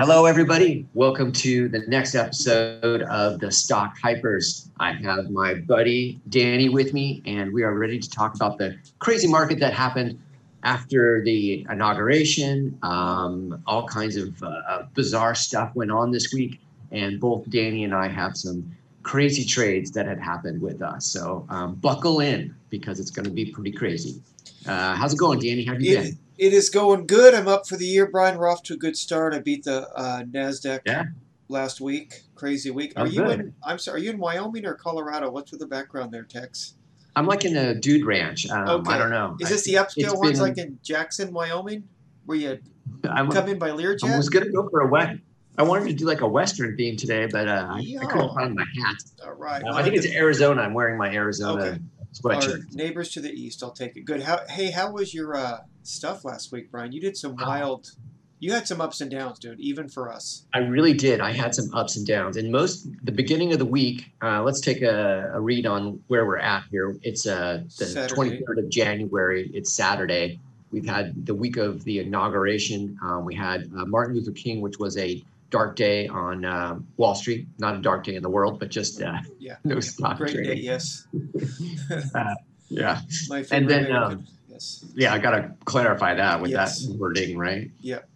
Hello, everybody. Welcome to the next episode of the Stock Hypers. I have my buddy Danny with me, and we are ready to talk about the crazy market that happened after the inauguration. Um, all kinds of uh, bizarre stuff went on this week, and both Danny and I have some crazy trades that had happened with us. So um, buckle in because it's going to be pretty crazy. Uh, how's it going, Danny? How have you It, been? it is going good. I'm up for the year, Brian. We're off to a good start. I beat the uh, Nasdaq Yeah. last week. Crazy week. Oh, Are you good. in? I'm sorry. Are you in Wyoming or Colorado? What's with the background there, Tex? I'm like in a dude ranch. Um, Okay. I don't know. Is this the upscale ones been- like in Jackson, Wyoming, where you I, come in by Learjet? I was gonna go for a wet. I wanted to do like a western theme today, but uh, I, I couldn't find my hat. All right. Uh, I think it's Arizona. I'm wearing my Arizona Okay. Our neighbors to the east. I'll take it. Good. How? Hey, how was your uh, stuff last week, Brian? You did some wild. You had some ups and downs, dude. Even for us. I really did. I had some ups and downs. And most the beginning of the week. Uh, let's take a, a read on where we're at here. It's uh, the 23rd of January. It's Saturday. We've had the week of the inauguration. Um, we had uh, Martin Luther King, which was a dark day on um Wall Street. Not a dark day in the world, but just uh, Yeah. no stock Great day. trading. Yes. Yeah. My. And then, um, yes. Yeah, I got to clarify that with Yes. that wording, right? Yep.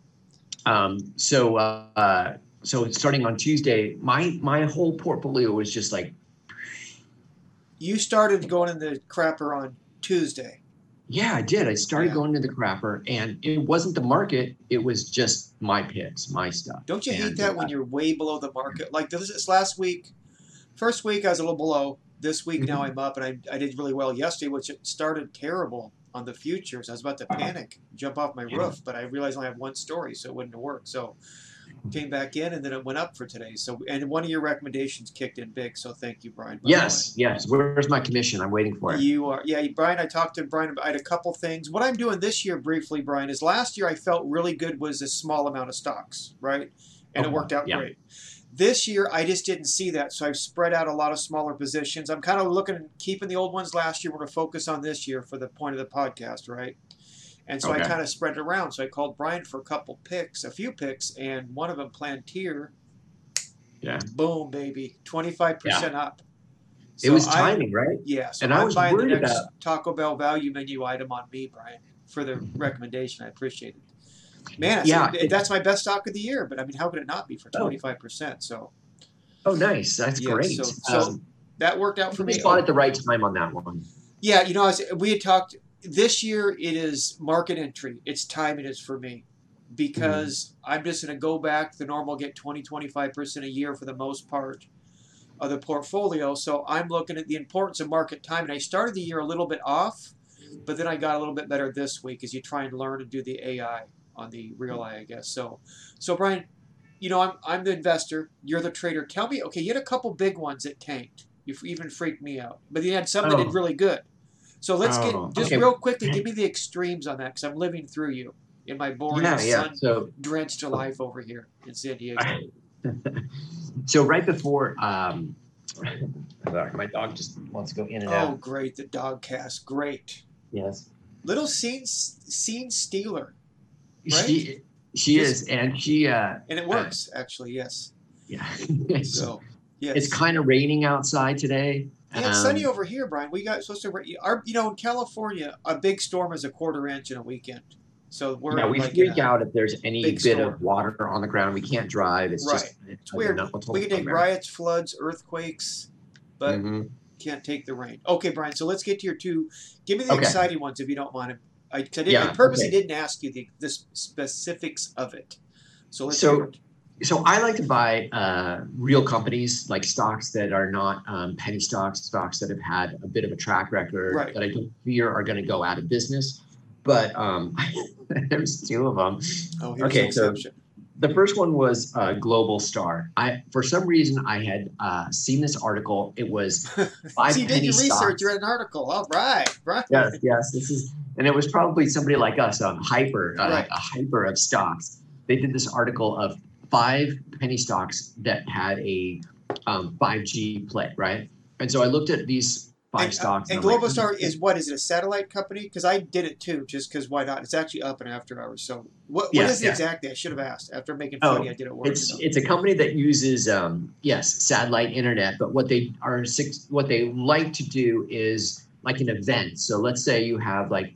Um, so, uh, so starting on Tuesday, my my whole portfolio was just like, You started going in the crapper on Tuesday. Yeah, I did. I started Yeah. going to the crapper, and it wasn't the market; it was just my picks, my stuff. Don't you hate And, that when uh, you're way below the market? Like this, this last week, first week I was a little below. This week now Mhm. I'm up, and I, I did really well yesterday, which started terrible on the futures. I was about to panic, jump off my roof, but I realized I only have one story, so it wouldn't worked. So came back in, and then it went up for today. So and one of your recommendations kicked in big. So thank you, Brian. Yes, yes. Where's my commission? I'm waiting for it. You are, yeah, Brian. I talked to Brian. about I had a couple things. What I'm doing this year, briefly, Brian, is last year I felt really good was a small amount of stocks, right, and it worked out yeah. great. This year I just didn't see that, so I've spread out a lot of smaller positions. I'm kind of looking, keeping the old ones last year. We're going to focus on this year for the point of the podcast, right? And so I kind of spread it around. So I called Brian for a couple picks, a few picks, and one of them, Palantir. Yeah. Boom, baby, twenty five percent up. it was So I- timing, right? yeah, so And I I'm was buying the next about- Taco Bell value menu item on me, Brian, for the recommendation. I appreciate it. Man, Yeah, it- that's my best stock of the year. But I mean, how could it not be for Oh. twenty five percent? So Oh, nice. That's Yeah, great. so- so um, that worked out for me. bought at the right time on that one. Yeah, you know, I was, we had talked this year. It is market entry. It's time. It is for me because Mm-hmm. I'm just going to go back to the normal, get 20, 25 percent a year for the most part of the portfolio. So I'm looking at the importance of market time, and I started the year a little bit off, but then I got a little bit better this week as you try and learn and do the AI on the real eye, I guess. So, so Brian, you know, I'm I'm the investor. You're the trader. Tell me, okay, you had a couple big ones that tanked. You even freaked me out, but you had some that Oh. did really good. So let's Oh, get just okay. real quickly. Give me the extremes on that because I'm living through you in my boring, Yeah, yeah. So sun-drenched to life over here in San Diego. so right before um sorry, my dog just wants to go in and Oh, out. Oh, great! The dog cast, great. Yes. Little scene scene stealer, Right? She she Just- is and she uh and it works actually. Yes. yeah. So yes. it's kind of raining outside today. Yeah, it's Um, sunny over here, Brian. We got supposed to. Our, you know, in California, a big storm is a quarter inch in a weekend. So we're yeah, we like freak out if there's any bit storm. of water on the ground. We can't drive. It's just It's weird. We can take riots, floods, earthquakes, but Mhm. can't take the rain. Okay, Brian. So let's get to your two. Give me the Okay. exciting ones if you don't mind. I, I, didn't, Yeah, I purposely okay. didn't ask you the, the specifics of it. So let's So-. So I like to buy uh, real companies, like stocks that are not um, penny stocks, stocks that have had a bit of a track record Right. that I don't fear are going to go out of business. But um, there's two of them. Oh, here's okay, the so-. The first one was uh, Globalstar. I, for some reason, I had uh, seen this article. It was five See, you did your research. You read an article. All right, right. yes, yes. This is, and it was probably somebody like us, um, hyper, uh, Right. a hyper of stocks. They did this article of five penny stocks that had a um, 5G play, right? And so I looked at these five and, stocks. And I'm like, is what? Is it a satellite company? Because I did it too, just because why not? It's actually up in after hours. So what, what Yeah, is it yeah. exactly? I should have asked. After making Oh, funny, I did it work. It's so. it's a company that uses um, yes satellite internet, but what they are six what they like to do is like an event. So let's say you have like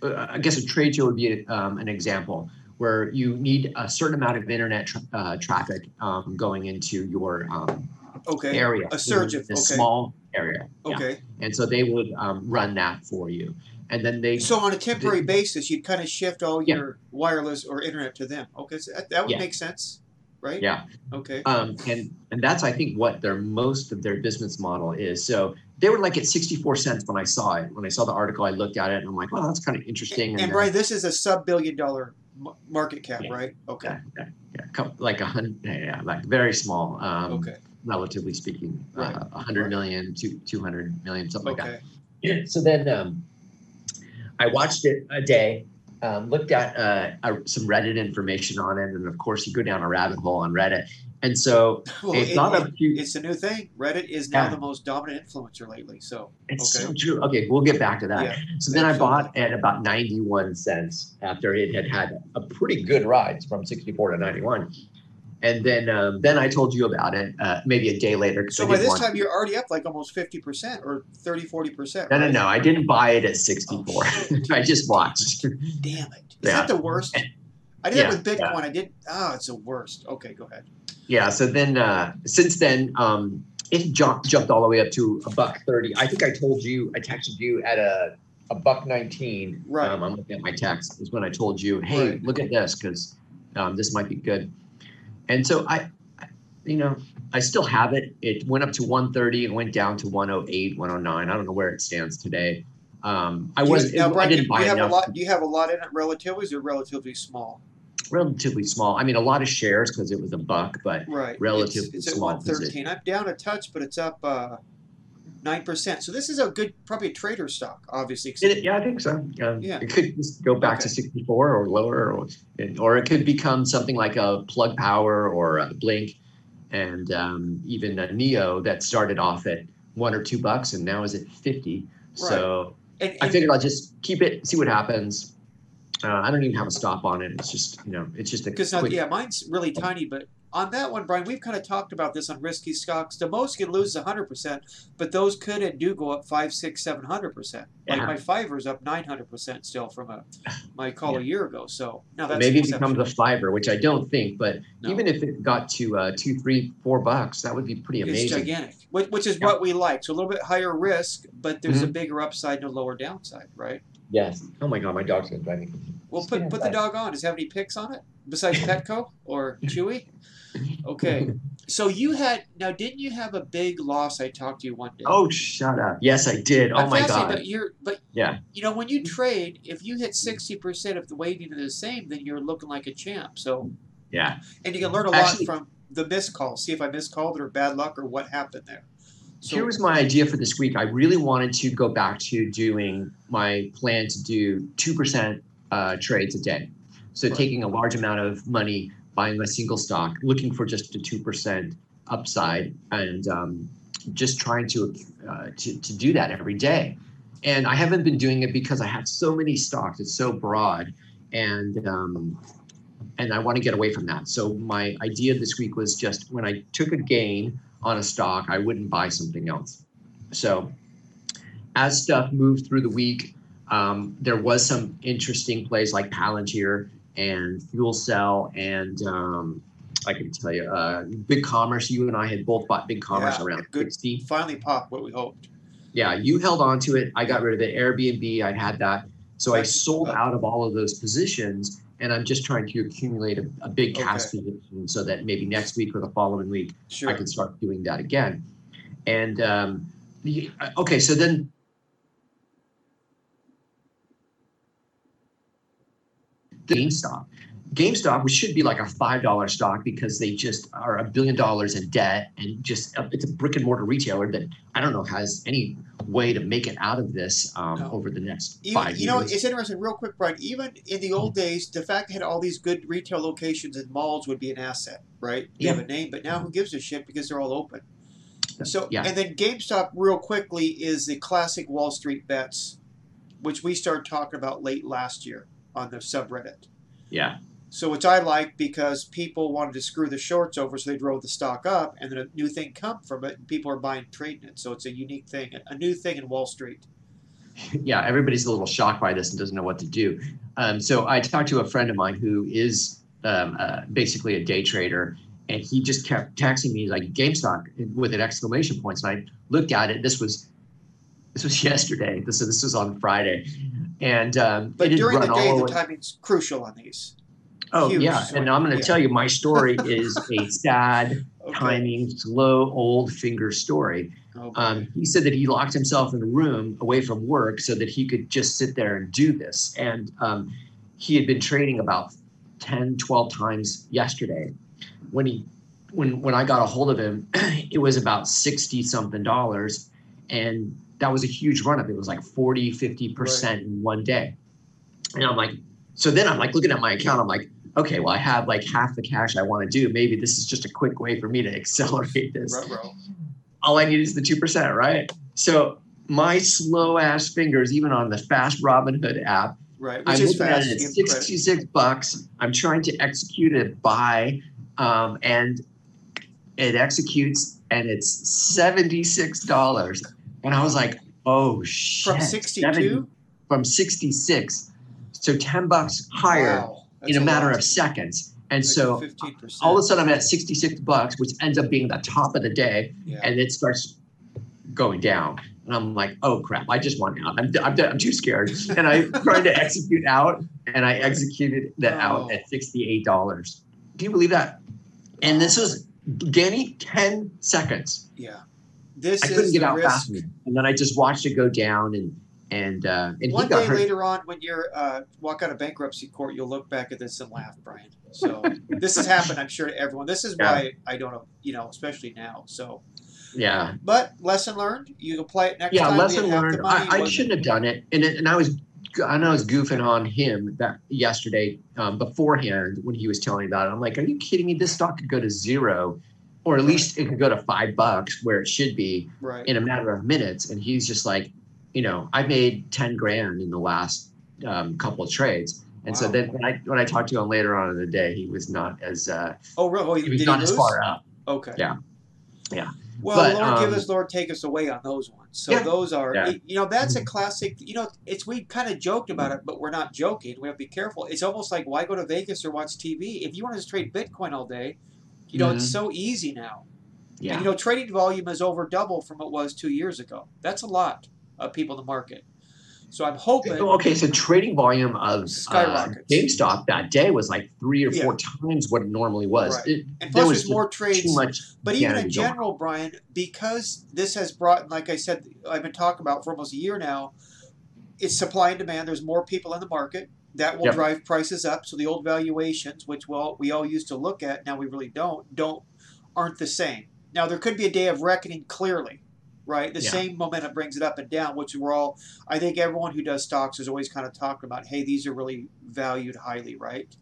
uh, I guess a trade show would be um, an example where you need a certain amount of internet tra- uh, traffic um, going into your um, okay. area, A surge of- a okay. small area. Yeah. Okay. And so they would um, run that for you, and then they So on a temporary basis, you'd kind of shift all Yeah. your wireless or internet to them. Okay, so that, that would Yeah. make sense, right? yeah. Okay. um, and and that's I think what their most of their business model is. So they were like at 64 cents when I saw it. When I saw the article, I looked at it and I'm like, well, that's kind of interesting. And, then- Brian, this is a sub billion dollar market cap, Yeah. right? Okay. yeah, yeah, yeah, like a hundred, yeah, like very small, um, Okay. relatively speaking, Right. uh, 100 Right. million, two, 200 million, something like that. Okay. So then um, I watched it a day, um, looked at uh, uh, some Reddit information on it, and of course, you go down a rabbit hole on Reddit. And so Well, it's it- not it- a few. it's a new thing. Reddit is now Yeah. the most dominant influencer lately. So It's okay. so true. Okay, we'll get back to that. Yeah, so then I bought at about 91 cents after it had had a pretty good rise from 64 to 91. And then um, then I told you about it uh, maybe a day later. So by this time, you're already up like almost 50% or 30, 40%. No, no, right? no. I didn't buy it at 64. I just watched. Damn it. Is Yeah. that the worst? I did Yeah, that with Bitcoin. yeah. I did. Oh, it's the worst. Okay, go ahead. Yeah. So then, uh, since then, um, it jumped jumped all the way up to a buck thirty. I think I told you, I texted you at a a buck nineteen. Right. Um, I'm looking at my text. Is when I told you, hey, Right. look at this because um, this might be good. And so I, I- you know, I still have it. It went up to 130 and went down to 108, 109. I don't know where it stands today. Um, I was now, I Brian, didn't you, buy you have enough. a lot. Do you have a lot in it relatively? Is it relatively small? relatively small. I mean, a lot of shares because it was a buck, but Right. Relatively It's, it's at small 113. I'm down a touch, but it's up uh, 9%. So this is a good, probably a trader stock, obviously. It, yeah, I think so. Um, Yeah. It could just go back to 64 or lower, or, or it could become something like a Plug Power or a Blink, and um, even a NIO that started off at one or two bucks and now is at 50. So and, I figured I'll just keep it, see what happens. Uh, I don't even have a stop on it. It's just you know, it's just a Because yeah, mine's really tiny, but on that one, Brian, we've kind of talked about this on risky stocks. The most can lose 100%, but those could and do go up 5, 6, 700%. Like Yeah. my Fiverr's up 900% still from a my call a year ago. So now that's Maybe it becomes a Fiverr, which I don't think, but No. even if it got to uh, two, three, four bucks, that would be pretty amazing. It's gigantic, which, which is Yeah. what we like. So a little bit higher risk, but there's a Mhm. bigger upside and a lower downside, right? Yes. Oh my God, my dog's gonna drive me. Well, put put the dog on. Does it have any picks on it besides Petco or Chewy? Okay. So you had now, didn't you have a big loss? I talked to you one day. Oh, shut up. Yes, I did. Oh I'm my God. But you're but Yeah. You know when you trade, if you hit sixty percent of the weighting of the same, then you're looking like a champ. So Yeah. and you can learn a Actually- lot from the missed call. See if I miscalled it or bad luck or what happened there. So Here was my idea for this week. I really wanted to go back to doing my plan to do 2% uh, trades a day. So Right. taking a large amount of money, buying a single stock, looking for just a 2% upside, and um, just trying to, uh, to, to do that every day. And I haven't been doing it because I have so many stocks. It's so broad. And um, and I want to get away from that. So my idea this week was just when I took a gain on a stock, I wouldn't buy something else. So as stuff moved through the week, um, there was some interesting plays like Palantir and FuelCell and um, I can tell you, uh, BigCommerce. You and I had both bought BigCommerce Yeah, around good. 60 finally popped what we hoped. yeah, you held on to it. I got rid of it. Airbnb, I'd had that. So I sold Uh, out of all of those positions and I'm just trying to accumulate a, a big cash Okay. position so that maybe next week or the following week Sure. I can start doing that again. And um, okay, so then GameStop. GameStop, which should be like a five dollar stock because they just are a billion dollars in debt and just it's a brick and mortar retailer that I don't know has any way to make it out of this um, No. over the next Even, five you know, it's interesting, real quick, Brian. Even in the old days, the fact they had all these good retail locations and malls would be an asset, right? You have a name, but now who gives a shit because they're all open. So yeah. and then GameStop real quickly is the classic Wall Street bets, which we started talking about late last year on the subreddit. Yeah. So which I like because people wanted to screw the shorts over, so they drove the stock up, and then a new thing come from it, and people are buying trading it. So it's a unique thing, a new thing in Wall Street. yeah, everybody's a little shocked by this and doesn't know what to do. Um, so I talked to a friend of mine who is um, uh, basically a day trader, and he just kept texting me like GameStop with an exclamation points. And I looked at it. This was this was yesterday. This this was on Friday, and um, But during the day, the timing's crucial on these. Oh huge yeah, swing. and I'm going to Yeah. tell you my story is a sad, Okay. timing, slow, old finger story. Oh. Um, he said that he locked himself in a room away from work so that he could just sit there and do this. And um, he had been trading about 10, 12 times yesterday. When he when when I got a hold of him, it was about 60 something dollars. And that was a huge run up. It was like 40, 50% in one day. And I'm like, so then I'm like looking at my account, I'm like, okay, well, I have like half the cash I want to do. Maybe this is just a quick way for me to accelerate this Ruh-roh. all I need is the two percent, right? So my slow ass fingers, even on the fast Robinhood app, Right, which I'm is looking at fast. it at give sixty-six bucks. I'm trying to execute a buy, um, and it executes, and it's seventy-six dollars. And I was like, "Oh shit!" From 62? from sixty-six, so ten bucks higher Wow, in a matter lot. of seconds. And Like so 15%. all of a sudden, I'm at sixty-six bucks, which ends up being the top of the day yeah. and it starts going down. And I'm like, oh crap, I just want out. I'm, I'm, I'm too scared. And I tried to execute out, and I executed that out Oh. at $68. Do you believe that? And this was, Danny, 10 seconds. yeah. This I couldn't get out risk. fast enough. And then I just watched it go down, and and uh, and One day hurt. later on, when you're uh, walk out of bankruptcy court, you'll look back at this and laugh, Brian. So this has happened, I'm sure, to everyone. This is Yeah. why I don't know, you know, especially now. So, Yeah, but lesson learned. You can play it next yeah. time. Lesson have the learned. I, I shouldn't have done it, and and I was I know I was goofing on him that yesterday um, beforehand when he was telling me about it. I'm like, are you kidding me? This stock could go to zero, or at least it could go to five bucks where it should be Right. in a matter of minutes. And he's just like, you know, I made ten grand in the last um, couple of trades. And so then when I when I talked to him later on in the day, he was not as uh, oh, really? Oh, he was not as far up. Okay. Yeah. Yeah. Well, But, Lord give um, us, Lord take us away on those ones. So Yeah. those are, Yeah. you know, that's a classic. You know, it's we kind of joked about it, but we're not joking. We have to be careful. It's almost like why go to Vegas or watch TV if you want to just trade Bitcoin all day. You know, it's so easy now. Yeah. And, you know, trading volume is over double from what it was two years ago. That's a lot of people in the market. So I'm hoping. Oh, Okay, so trading volume of uh. GameStop that day was like three or Yeah. four times what it normally was. Right. It, And there plus, was there's more too much. But even in vanity going general, Brian, because this has brought, like I said, I've been talking about for almost a year now, it's supply and demand. There's more people in the market. That will Yep. drive prices up. So the old valuations, which well we all used to look at, now we really don't, don't aren't the same. Now there could be a day of reckoning clearly, right? The Yeah. same momentum brings it up and down, which we're all. I think everyone who does stocks is always kind of talking about, hey, these are really valued highly, right?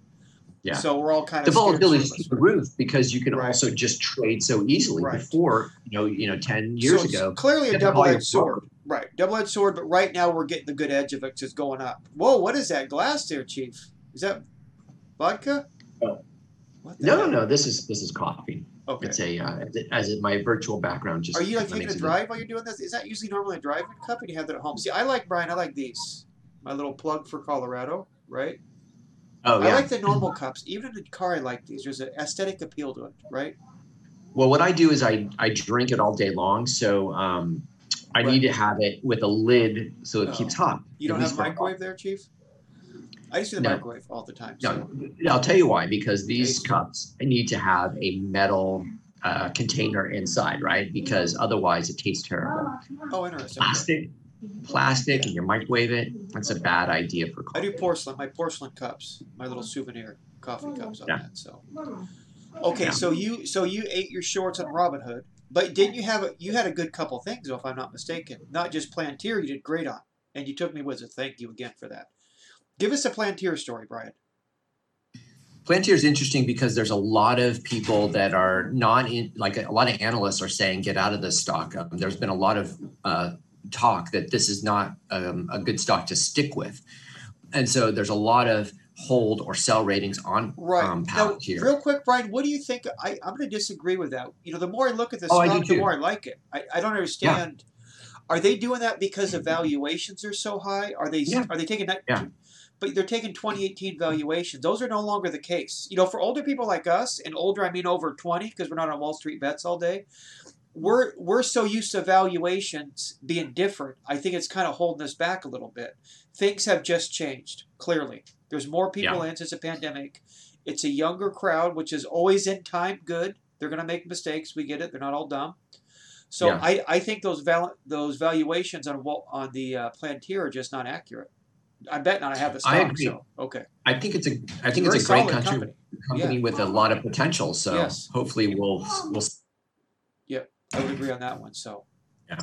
Yeah. So we're all kind of the volatility is through the roof because you can Right. also just trade so easily. Right. Before, you know, you know, ten years So ago, clearly a had to call your double-edged sword. Right, double-edged sword. But right now we're getting the good edge of it 'cause it's going up. Whoa, what is that glass there, Chief? Is that vodka? Oh. What No, no, no. This is this is coffee. Okay. It's a uh, as, it, my virtual background. Just Are you like taking a drive while you're doing this? Is that usually normally a driving cup, and you have that at home? See, I like Brian. I like these. My little plug for Colorado, right? Oh I like the normal cups. Even in the car, I like these. There's an aesthetic appeal to it, right? Well, what I do is I I drink it all day long, so um, I Right. need to have it with a lid so it Oh. keeps hot. You don't have a microwave there, Chief? I used to the No. microwave all the time. So. No, I'll tell you why. Because these cups need to have a metal uh, container inside, right? Because otherwise it tastes terrible. Oh, interesting. Plastic, plastic, and you microwave it. That's a bad idea for I do porcelain, my porcelain cups, my little souvenir coffee cups on Yeah. that. So, okay, Yeah. so you so you ate your shorts on Robinhood, but didn't you have a you had a good couple things though, if I'm not mistaken. Not just Palantir, you did great on, and you took me with it. Thank you again for that. Give us a Palantir story, Brian. Palantir is interesting because there's a lot of people that are not in, like a lot of analysts are saying, get out of this stock. Um, there's been a lot of uh, talk that this is not um, a good stock to stick with. And so there's a lot of hold or sell ratings on Right. um, now, Palantir. real quick, Brian, what do you think? I, I'm going to disagree with that. You know, the more I look at this Oh, stock, the more I like it. I, I don't understand. Are they doing that because the valuations are so high? Are they Yeah. are they taking that? Yeah. But they're taking 2018 valuations. Those are no longer the case. You know, for older people like us, and older I mean over 20, because we're not on Wall Street bets all day. We're we're so used to valuations being different. I think it's kind of holding us back a little bit. Things have just changed. Clearly, there's more people in since the pandemic. It's a younger crowd, which is always in time good. They're going to make mistakes. We get it. They're not all dumb. So Yeah. I, I think those val- those valuations on on the uh, Palantir are just not accurate. I bet not. I have the stock. I agree. So okay. I think it's a I think Very it's a great country company. company with a lot of potential. So Yes. hopefully we'll we'll Yeah, I would agree on that one. So Yeah.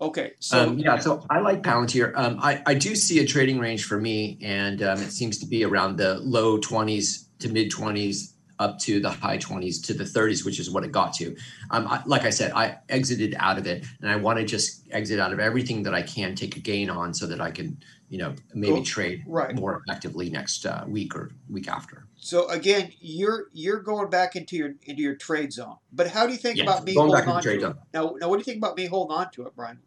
Okay. So um, yeah, so I like Palantir. Um, I, I do see a trading range for me, and um, it seems to be around the low 20s to mid 20s up to the high 20s to the 30s, which is what it got to. Um, I, like I said, I exited out of it, and I want to just exit out of everything that I can take a gain on so that I can, you know, maybe Cool. trade right. more effectively next uh, week or week after. So again, you're you're going back into your into your trade zone. But how do you think Yeah, about me holding in on to it? Now, now, what do you think about me holding on to it, Brian?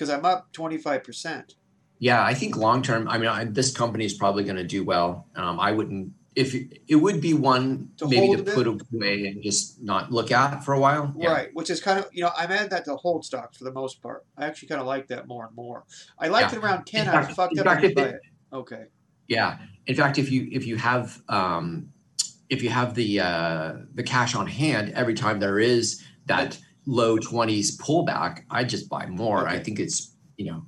Because I'm up twenty five percent. Yeah, I think long term. I mean, I, this company is probably going to do well. Um, I wouldn't if it would be one To maybe to bit? put away and just not look at for a while. Yeah. Right, which is kind of you know I'm adding that to hold stocks for the most part. I actually kind of like that more and more. I liked Yeah. it around ten. In I was fact- fucked up. fact, I buy it- it. Okay. Yeah. In fact, if you if you have um, if you have the uh, the cash on hand every time there is that low twenties pullback, I just buy more. I think it's you know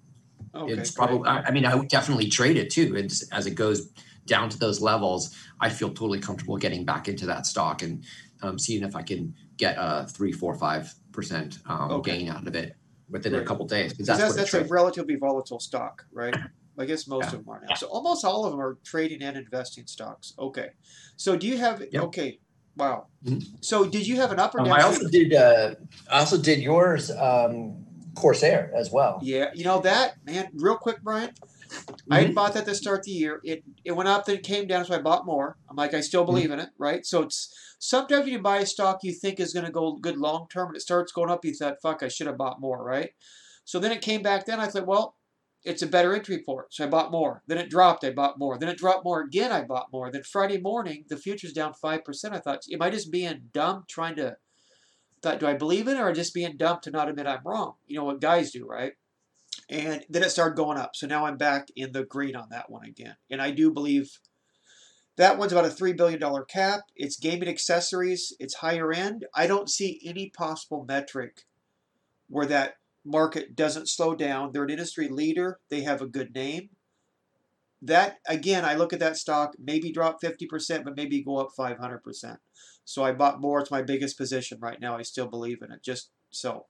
Okay. it's probably. I, I mean, I would definitely trade it too. And as it goes down to those levels, I feel totally comfortable getting back into that stock and um, seeing if I can get a three, four, five percent um, Okay. gain out of it within a Great. couple days Because that's, that's that's a relatively volatile stock, right? I guess most Yeah. of them are now. So almost all of them are trading and investing stocks. Okay. So do you have? Yep. Okay. Wow. So did you have an up or Um, down? I also did. Uh, I also did yours, um, Corsair, as well. Yeah, you know that man. Real quick, Brian. I Mm-hmm. had bought that to start the year. It it went up, then it came down, so I bought more. I'm like, I still believe Mm-hmm. in it, right? So it's sometimes you buy a stock you think is going to go good long term, and it starts going up. You thought, fuck, I should have bought more, right? So then it came back. Then I thought, well, it's a better entry port, so I bought more. Then it dropped, I bought more. Then it dropped more again, I bought more. Then Friday morning, the future's down five percent. I thought, am I just being dumb trying to? Thought, do I believe it, or just being dumb to not admit I'm wrong? You know what guys do, right? and then it started going up. So now I'm back in the green on that one again. And I do believe that one's about a $3 billion cap. It's gaming accessories, it's higher end. I don't see any possible metric where that market doesn't slow down. They're an industry leader, they have a good name. That, again, I look at that stock, maybe drop 50%, but maybe go up 500%. So I bought more. It's my biggest position right now. I still believe in it. Just so.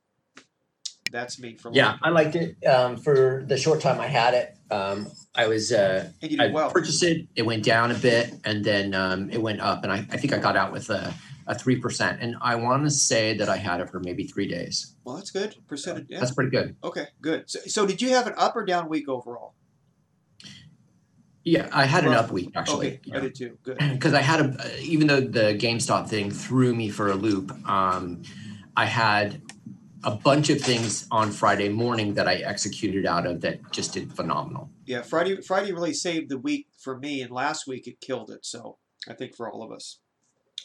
That's me for Yeah. I liked it um, for the short time I had it. Um, I was uh, I well. purchased it. It went down a bit, and then um, it went up, and I, I think I got out with a a three percent. And I want to say that I had it for maybe three days. Well, that's good. Percentage. Yeah. That's pretty good. Okay, good. So, so did you have an up or down week overall? Yeah, I had an up week actually. Okay, I did too. Good. because I had a even though the GameStop thing threw me for a loop, um, I had a bunch of things on Friday morning that I executed out of that just did phenomenal. Yeah, Friday. Friday really saved the week for me, and last week it killed it. So I think for all of us.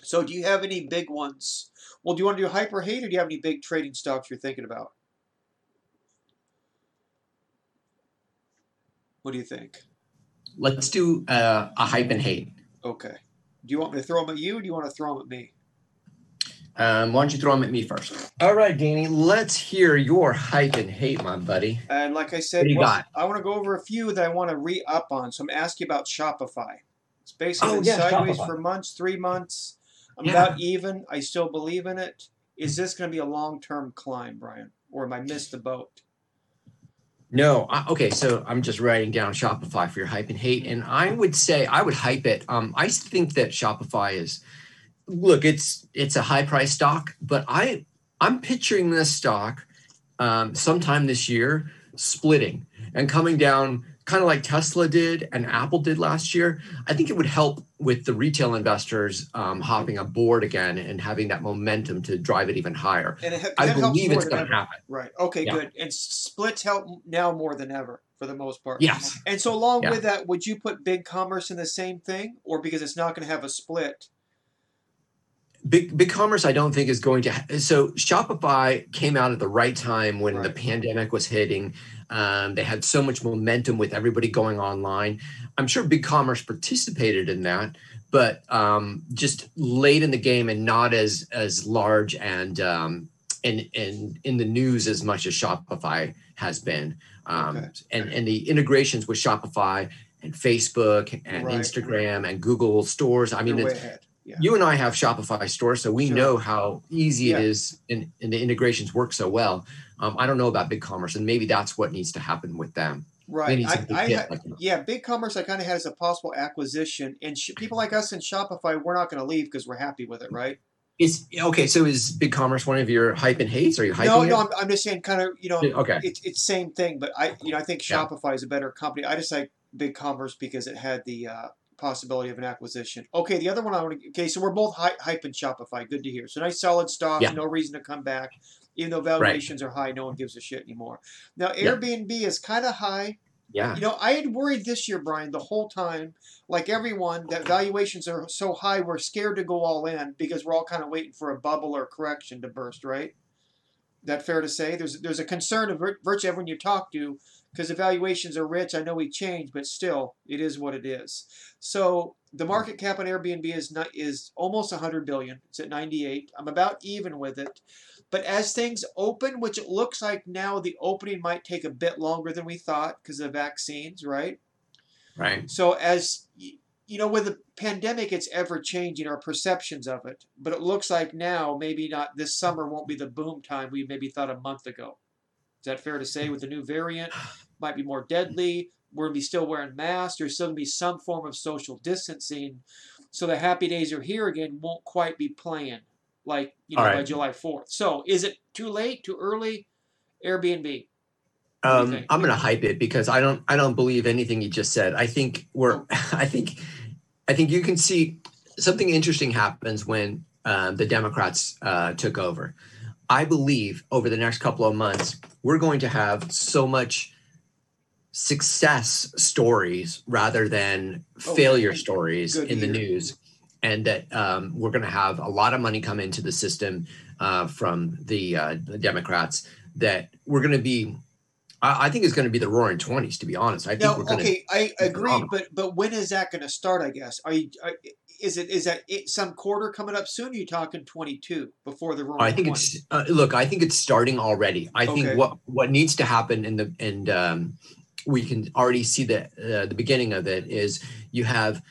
So do you have any big ones? Well, do you want to do hyper hate, or do you have any big trading stocks you're thinking about? What do you think? Let's do uh, a hype and hate. Okay. Do you want me to throw them at you, or do you want to throw them at me? Um, why don't you throw them at me first? All right, Danny. Let's hear your hype and hate, my buddy. And like I said, What do you well, got? I want to go over a few that I want to re up on. So I'm asking you about Shopify. It's basically Oh, yeah, sideways Shopify. for months, three months. I'm Yeah. about even. I still believe in it. Is this going to be a long term climb, Brian? Or am I missed the boat? No, okay. So I'm just writing down Shopify for your hype and hate, and I would say I would hype it. Um, I think that Shopify is, look, it's it's a high price stock, but I I'm picturing this stock um, sometime this year splitting and coming down kind of like Tesla did and Apple did last year. I think it would help with the retail investors um, hopping aboard again and having that momentum to drive it even higher. And it, I believe it's going to happen. Right. Okay. Yeah. Good. And splits help now more than ever for the most part. Yes. And so along Yeah. with that, would you put BigCommerce in the same thing, or because it's not going to have a split? Big BigCommerce, I don't think is going to. Ha- so Shopify came out at the right time when the pandemic was hitting. Um, they had so much momentum with everybody going online. I'm sure BigCommerce participated in that, but um, just late in the game and not as as large and um, and and in the news as much as Shopify has been. Um, Okay. And and the integrations with Shopify and Facebook and Right. Instagram and Google stores. I mean, You're way it's, ahead. Yeah. you and I have Shopify stores, so we Sure. know how easy Yeah. it is, and, and the integrations work so well. Um, I don't know about BigCommerce, and maybe that's what needs to happen with them. Right. I, I like yeah, BigCommerce I kind of had as a possible acquisition, and sh- people like us in Shopify, we're not going to leave because we're happy with it, right? Is okay. So is BigCommerce one of your hype and hates? Are you hyping No, no, I'm, I'm just saying, kind of, you know, okay. it's it's same thing, but I, you know, I think Yeah. Shopify is a better company. I just like BigCommerce because it had the uh, possibility of an acquisition. Okay, the other one I want to. Okay, so we're both hy- hyping Shopify. Good to hear. So nice solid stock. Yeah. No reason to come back. Even though valuations are high, no one gives a shit anymore. Now Yeah. Airbnb is kind of high. Yeah. You know, I had worried this year, Brian, the whole time, like everyone, that valuations are so high, we're scared to go all in because we're all kind of waiting for a bubble or correction to burst, right? That fair to say? There's there's a concern of virtually everyone you talk to because the valuations are rich. I know we changed, but still, it is what it is. So the hmm. market cap on Airbnb is not is almost 100 billion. It's at 98. I'm about even with it. But as things open, which it looks like now the opening might take a bit longer than we thought because of vaccines, right? Right. So as you know, with the pandemic, it's ever changing our perceptions of it. But it looks like now maybe not this summer won't be the boom time we maybe thought a month ago. Is that fair to say? With the new variant, might be more deadly. We're gonna be still wearing masks. There's still gonna be some form of social distancing. So the happy days are here again won't quite be playing like you know All by. July 4th. So is it too late, too early? Airbnb. What do you Um. I'm going to hype it because I don't. I don't believe anything you just said. I think we're. I think. I think you can see something interesting happens when um, the Democrats uh, took over. I believe over the next couple of months we're going to have so much success stories rather than Oh, failure good. stories Good in the news, and that um, we're going to have a lot of money come into the system uh, from the, uh, the Democrats. That we're going to be. I, I think it's going to be the Roaring Twenties. To be honest, I think Now, we're going to. okay, I agree, phenomenal. but but when is that going to start? I guess are you? Are, is it is that it, some quarter coming up soon? You talking twenty two before the Roaring I think 20? it's uh, look. I think it's starting already. I Okay. think what what needs to happen in the and um, we can already see the uh, the beginning of it is you have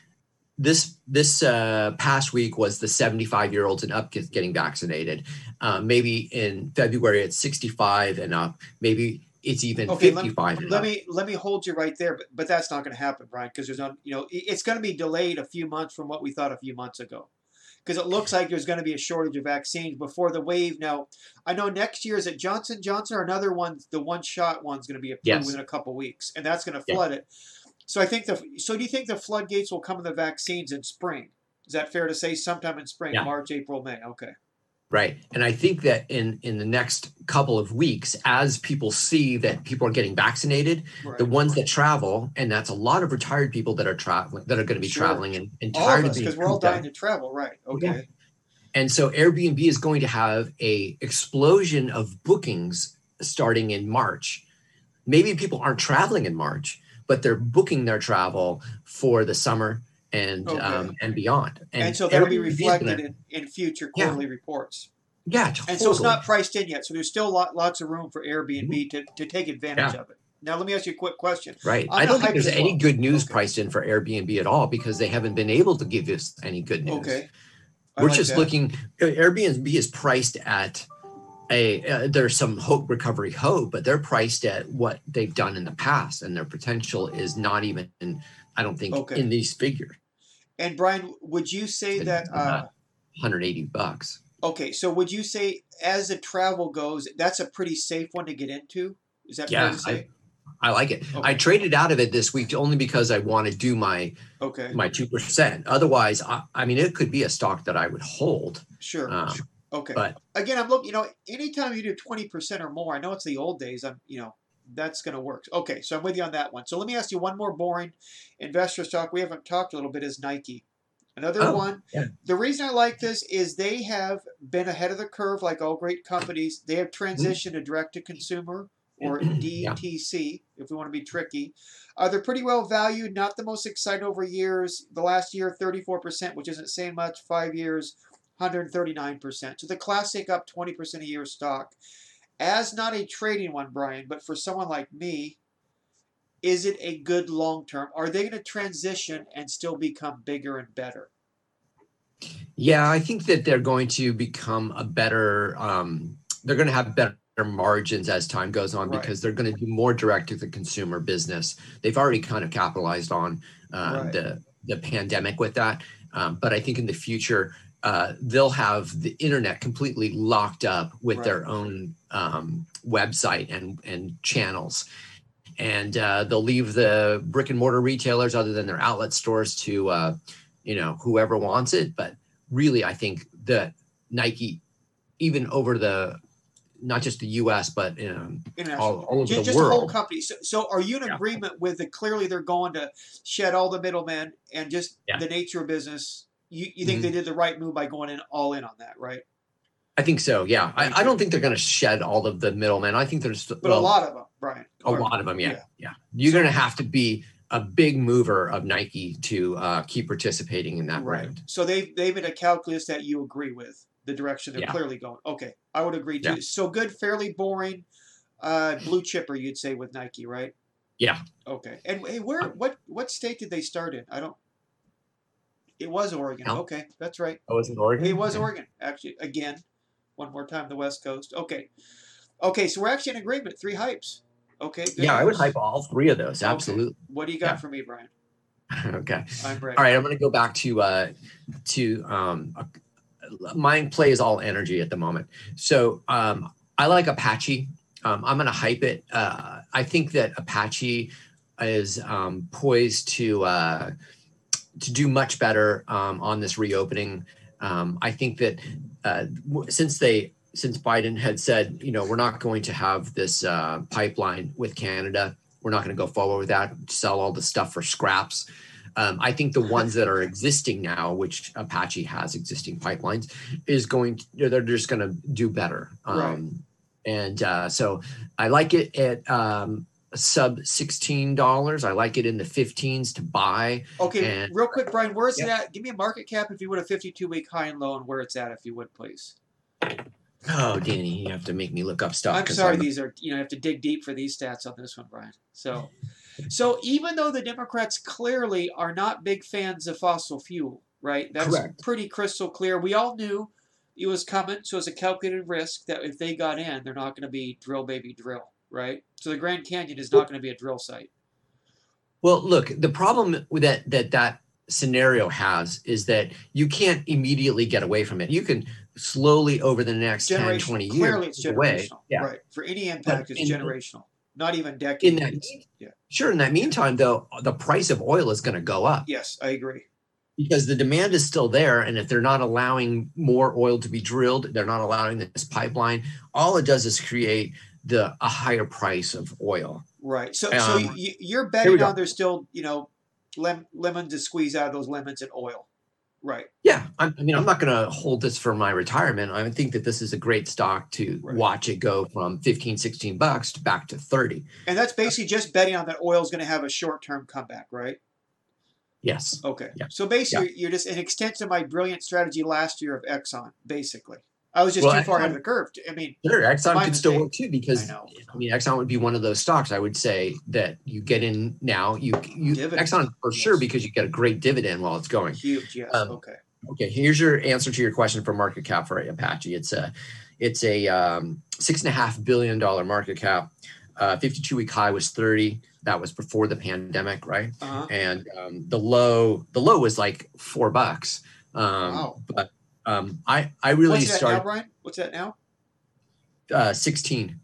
this this uh, past week was the 75 year olds and up getting vaccinated. Uh, maybe in February it's 65 and up. Maybe it's even Okay, let me- 55 Let me let me hold you right there, but but that's not going to happen, Brian, because there's not you know it's going to be delayed a few months from what we thought a few months ago, because it looks like there's going to be a shortage of vaccines before the wave. Now, I know next year is it Johnson Johnson or another one, the one shot one's going to be approved Yes. within a couple weeks, and that's going to Yeah. flood it. So I think the so do you think the floodgates will come in the vaccines in spring? Is that fair to say? Sometime in spring, Yeah. March, April, May. Okay. Right. And I think that in in the next couple of weeks, as people see that people are getting vaccinated, Right. the ones that travel, and that's a lot of retired people that are traveling that are going to be Sure. traveling and, and all tired of of us, because we're all dying to travel, right? Okay. And so Airbnb is going to have a explosion of bookings starting in March. Maybe people aren't traveling in March, but they're booking their travel for the summer and Okay. um, and beyond. And, so that'll be reflected in, in future Yeah. quarterly reports. yeah, totally. And so it's not priced in yet. So there's still lot, lots of room for Airbnb to, to take advantage Yeah. of it. Now, let me ask you a quick question. Right. I'm I don't think there's any well. good news Okay. priced in for Airbnb at all because they haven't been able to give us any good news. Okay. I We're like just that. looking. Airbnb is priced at a uh, there's some hope recovery hope, but they're priced at what they've done in the past, and their potential is not even. I don't think Okay. in these figures. And Brian, would you say that? Uh, 180 bucks. okay, so would you say as the travel goes, that's a pretty safe one to get into? Is that fair Yeah, say? I like it. Okay. I traded out of it this week only because I want to do my okay, my two percent. Otherwise, I, I mean, it could be a stock that I would hold. sure. Um, Okay. But Again, I'm looking. You know, anytime you do twenty percent or more, I know it's the old days. I'm, you know, that's going to work. Okay, so I'm with you on that one. So let me ask you one more boring investor stock we haven't talked a little bit is Nike. Another Oh, one. yeah. The reason I like this is they have been ahead of the curve, like all great companies. They have transitioned to direct to consumer or Yeah. DTC, if we want to be tricky. Uh, they're pretty well valued, not the most exciting over years. The last year, 34%, which isn't saying much. Five years, 139%. So the classic up 20% a year stock. As not a trading one, Brian, but for someone like me, is it a good long term? Are they going to transition and still become bigger and better? yeah, I think that they're going to become a better. Um, they're going to have better margins as time goes on Right. because they're going to do more direct to the consumer business. They've already kind of capitalized on uh, Right. the the pandemic with that, um, but I think in the future. Uh, they'll have the internet completely locked up with Right. their own um, website and and channels, and uh, they'll leave the brick and mortar retailers, other than their outlet stores, to uh, you know whoever wants it. But really, I think that Nike, even over the not just the U.S. but um, International. all, all over Ju- the just a whole company. So, so are you in Yeah. agreement with the clearly they're going to shed all the middlemen and just Yeah. the nature of business? You, you think Mhm. they did the right move by going in all in on that, right? I think so. Yeah, I, I don't think they're going to shed all of the middlemen. I think there's But a lot of them, Brian. a Or- lot of them. Yeah, yeah. yeah. You're So- going to have to be a big mover of Nike to uh, keep participating in that Right. brand. So they've they've made a calculus that you agree with the direction they're Yeah. clearly going. Okay, I would agree too. Yeah. So good, fairly boring, uh, blue chipper, you'd say with Nike, right? Yeah. Okay. And hey, where what what state did they start in? I don't. It was Oregon. Cal- Okay, that's right. Oh, was it Oregon? It was Okay. Oregon, actually. Again, one more time, the West Coast. Okay. Okay, so we're actually in agreement. Three hypes. Okay. Yeah, I would hype all three of those. Okay. Absolutely. What do you got Yeah. for me, Brian? okay. I'm ready. All right, I'm going to go back to uh, to um, uh, my play is all energy at the moment. So um, I like Apache. Um, I'm going to hype it. Uh, I think that Apache is um, poised to uh, to do much better um, on this reopening. Um, I think that uh, since they since Biden had said, you know, we're not going to have this uh, pipeline with Canada. We're not going to go forward with that. Sell all the stuff for scraps. Um, I think the ones that are existing now, which Apache has existing pipelines, is going. To, they're just going to do better. Um, Right. And uh, so I like it at um, sub sixteen dollars. I like it in the fifteens to buy. Okay, And- real quick, Brian, where's it Yeah. at? Give me a market cap if you would a 52 week high and low and where it's at, if you would, please. Oh, Danny, you have to make me look up stuff. I'm sorry, I'm- these are you know I have to dig deep for these stats on this one, Brian. So, so even though the Democrats clearly are not big fans of fossil fuel, right? That's Correct. pretty crystal clear. We all knew it was coming, so it's a calculated risk that if they got in, they're not going to be drill baby drill, right? So the Grand Canyon is not going to be a drill site. Well, look, the problem with that that that scenario has is that you can't immediately get away from it. You can slowly over the next 10, 20 years Clearly, it's get away. Yeah. Right. For any impact, it's in- generational. Not even decades. In that yeah. Sure, in that meantime though, the price of oil is going to go up Yes, I agree. because the demand is still there and if they're not allowing more oil to be drilled, they're not allowing this pipeline, all it does is create the a higher price of oil. Right. So, so Um, you, you're betting on there's still, you know, lem- lemon to squeeze out of those lemons and oil. Right. Yeah, I'm, I mean, I'm not going to hold this for my retirement. I think that this is a great stock to Right. watch it go from 15, 16 bucks to back to 30. And that's basically just betting on that oil is going to have a short term comeback, right? Yes. Okay. Yeah. So basically, you're just an extension of my brilliant strategy last year of Exxon, basically. I was just Well, too far ahead of the curve. I mean, Sure, Exxon could still work too because I know. I mean Exxon would be one of those stocks. I would say that you get in now. You you Dividend. Exxon for sure because you get a great dividend while it's going. huge, yes. Um, okay. Okay, here's your answer to your question for market cap for Apache. It's a, It's a um, six and a half billion dollar market cap. Uh, 52 week high was 30. That was before the pandemic, right? Uh-huh. And um, the low, the low was like four bucks. Um, Wow. But um, I, I really What's that now, Brian? What's that now? uh, 16.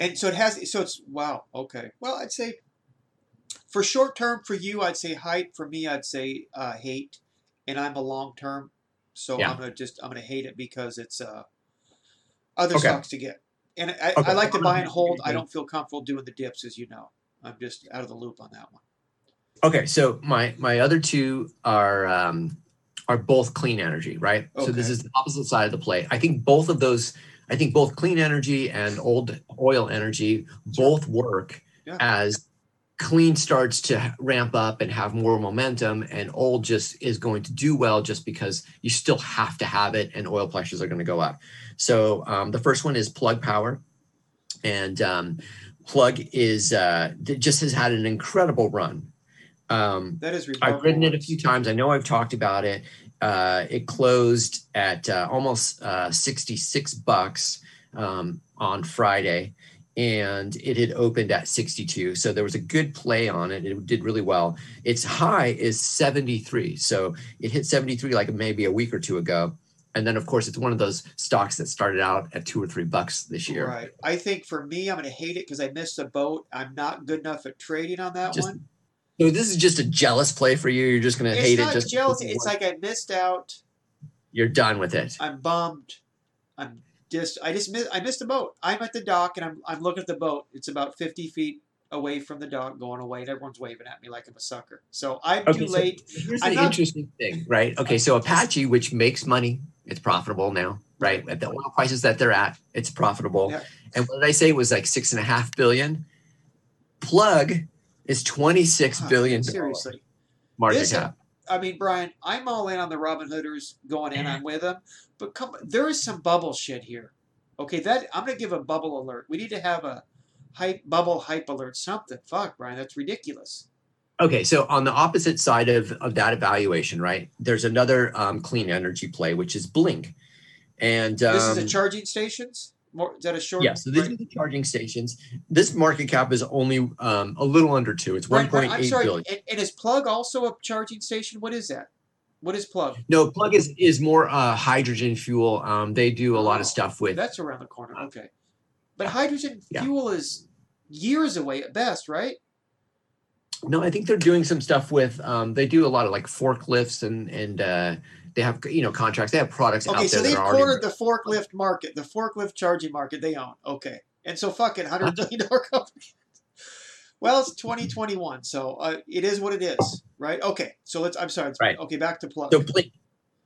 And so it has. So it's wow. Okay. Well, I'd say for short term for you, I'd say height. For me, I'd say uh, hate. And I'm a long term, so Yeah. I'm gonna just I'm gonna hate it because it's uh other Okay. stocks to get. And I, Okay. I like to buy and hold. I don't feel comfortable doing the dips, as you know. I'm just out of the loop on that one. Okay, so my my other two are um, are both clean energy, right? So this is the opposite side of the plate. I think both of those, I think both clean energy and old oil energy both work Yeah. as clean starts to ramp up and have more momentum, and old just is going to do well just because you still have to have it, and oil prices are going to go up. So um, the first one is Plug Power, and um, Plug is uh, just has had an incredible run. Um, That is remarkable. I've ridden it a few times. I know I've talked about it. Uh, it closed at uh, almost uh, 66 bucks um, on Friday, and it had opened at 62. So there was a good play on it. It did really well. Its high is 73. So it hit 73 like maybe a week or two ago. And then, of course, it's one of those stocks that started out at two or three bucks this year. Right. I think for me, I'm going to hate it because I missed a boat. I'm not good enough at trading on that Just one. So this is just a jealous play for you. You're just going to hate it. Just jealousy. It's like I missed out. you're done with it. I'm bummed. I'm just. I just missed. I missed the boat. I'm at the dock and I'm. I'm looking at the boat. It's about 50 feet away from the dock, going away, and everyone's waving at me like I'm a sucker. So I'm Okay, too so late. Here's I'm the not- interesting thing, right? Okay, so Apache, which makes money, it's profitable now, right? At the oil prices that they're at, it's profitable. Yeah. And what did I say it was like six and a half billion? Plug is twenty six billion Seriously. market cap. I mean, Brian, I'm all in on the Robin Hooders going in. I'm with them, but come, there is some bubble shit here. Okay, that I'm gonna give a bubble alert. We need to have a hype bubble hype alert. Something. Fuck, Brian, that's ridiculous. Okay, so on the opposite side of, of that evaluation, right? There's another um, clean energy play, which is Blink. And um, this is a charging stations. More, is that a short? yeah, so these right. are the charging stations. This market cap is only um, a little under two. It's one point eight sorry. billion. And, and is Plug also a charging station? What is that? What is Plug? No, plug is is more uh, hydrogen fuel. Um, they do a lot Oh, of stuff with. That's around the corner. Okay, but hydrogen Yeah. fuel is years away at best, right? No, I think they're doing some stuff with. Um, they do a lot of like forklifts and and uh, they have you know contracts. They have products Okay, so they've are already. cornered the forklift market, the forklift charging market they own. Okay, and so fucking hundred billion dollar company. Well, it's 2021, so uh, it is what it is, right? Okay, so let's. I'm sorry. Right. Okay, back to plug. So Blink,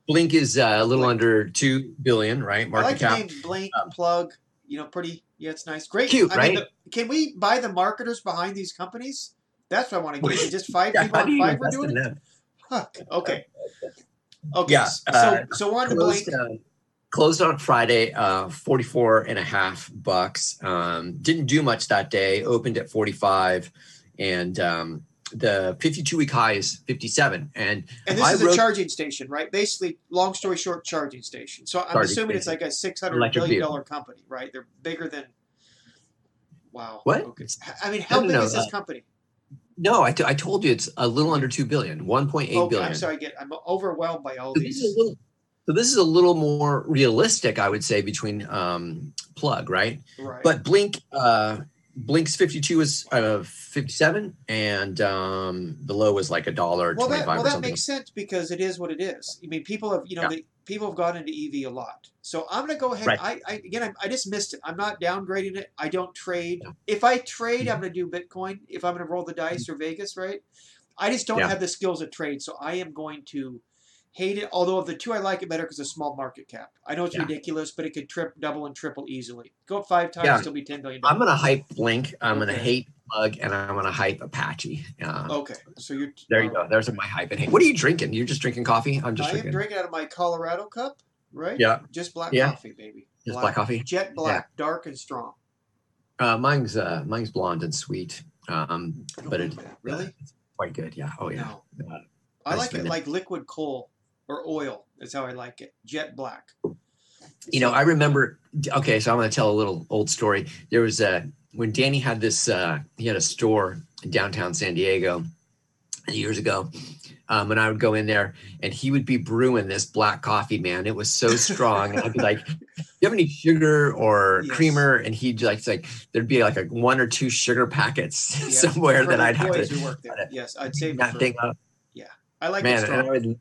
Blink is uh, a little Blink. under two billion, right? I Market like the cap. name Blink Um, Plug. You know, pretty. Yeah, it's nice. Great. Cute, I mean, right? the- can we buy the marketers behind these companies? That's what I want to get. Just five Yeah, people on Fiverr invest doing it? Fuck. Okay. Okay. Yeah, so uh, so on. Closed, uh, closed on Friday, uh, 44 and a half bucks. Um, didn't do much that day, opened at 45 and um, the 52 week high is 57. And And this I is a charging station, right? Basically, long story short, charging station. So I'm assuming it's like a six hundred Electric billion vehicle. company, right? They're bigger than. Wow. What? Okay. I mean, how no, big no, is this uh, company? No, I, t- I told you it's a little under 2 billion, 1.8 Okay, billion. I'm sorry. I get. I'm overwhelmed by all So this, these. a little, so this is a little more realistic, I would say, between um, Plug, right? Right. But Blink, uh, Blink's 52 is uh, 57, and um, the low was like a dollar well, 25 that well that makes sense because it is what it is. I mean, people have you know Yeah. they, people have gone into EV a lot. So I'm going to go ahead. Right. I, I again I, I just missed it. I'm not downgrading it. I don't trade. If I trade, Mhm. I'm going to do Bitcoin. If I'm going to roll the dice or Vegas, right? I just don't Yeah. have the skills to trade, so I am going to hate it. Although of the two, I like it better because it's a small market cap. I know it's Yeah. ridiculous, but it could trip, double, and triple easily. Go up five times, Yeah. still be ten billion. I'm going to hype Blink, I'm going to hate Plug, and I'm going to hype Apache. Uh, Okay, so you're There you go. There's my hype and hate. What are you drinking? You're just drinking coffee? I'm just I am drinking. drinking out of my Colorado cup, right? Yeah. Just black Yeah. coffee, baby. Just black coffee. Jet black, dark and strong. Uh, mine's uh, mine's blonde and sweet, um, I but like it's that. really? quite good. Yeah. Oh yeah. No. Uh, I like it like liquid coal or oil. That's how I like it. Jet black. you know, I remember. Okay, so I'm going to tell a little old story. There was a when Danny had this. Uh, he had a store in downtown San Diego years ago. Um, and I would go in there, and he would be brewing this black coffee. Man, it was so strong. and I'd be like, "Do you have any sugar or Yes. creamer?" And he'd like, like there'd be like a one or two sugar packets Yeah, somewhere for that I'd have to work there. to Yes, I'd save that thing up. Yeah. I like Man. I would